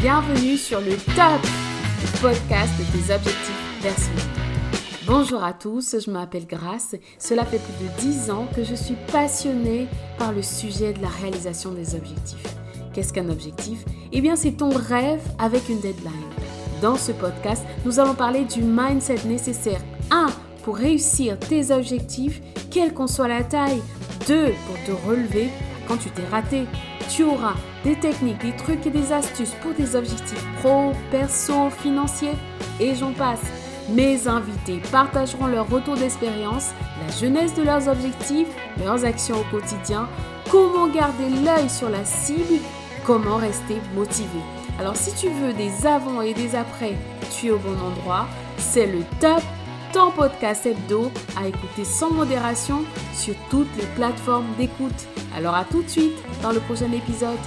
Bienvenue sur le top le podcast de tes objectifs personnels. Bonjour à tous, je m'appelle Grace. Cela fait plus de 10 ans que je suis passionnée par le sujet de la réalisation des objectifs. Qu'est-ce qu'un objectif? Eh bien, c'est ton rêve avec une deadline. Dans ce podcast, nous allons parler du mindset nécessaire 1 pour réussir tes objectifs, quelle qu'en soit la taille. 2 pour te relever quand tu t'es raté. Tu auras des techniques, des trucs et des astuces pour tes objectifs pro, perso, financiers et j'en passe. Mes invités partageront leur retour d'expérience, la jeunesse de leurs objectifs, leurs actions au quotidien, comment garder l'œil sur la cible, comment rester motivé. Alors si tu veux des avant et des après, tu es au bon endroit. C'est le top ton podcast hebdo à écouter sans modération sur toutes les plateformes d'écoute. Alors à tout de suite dans le prochain épisode.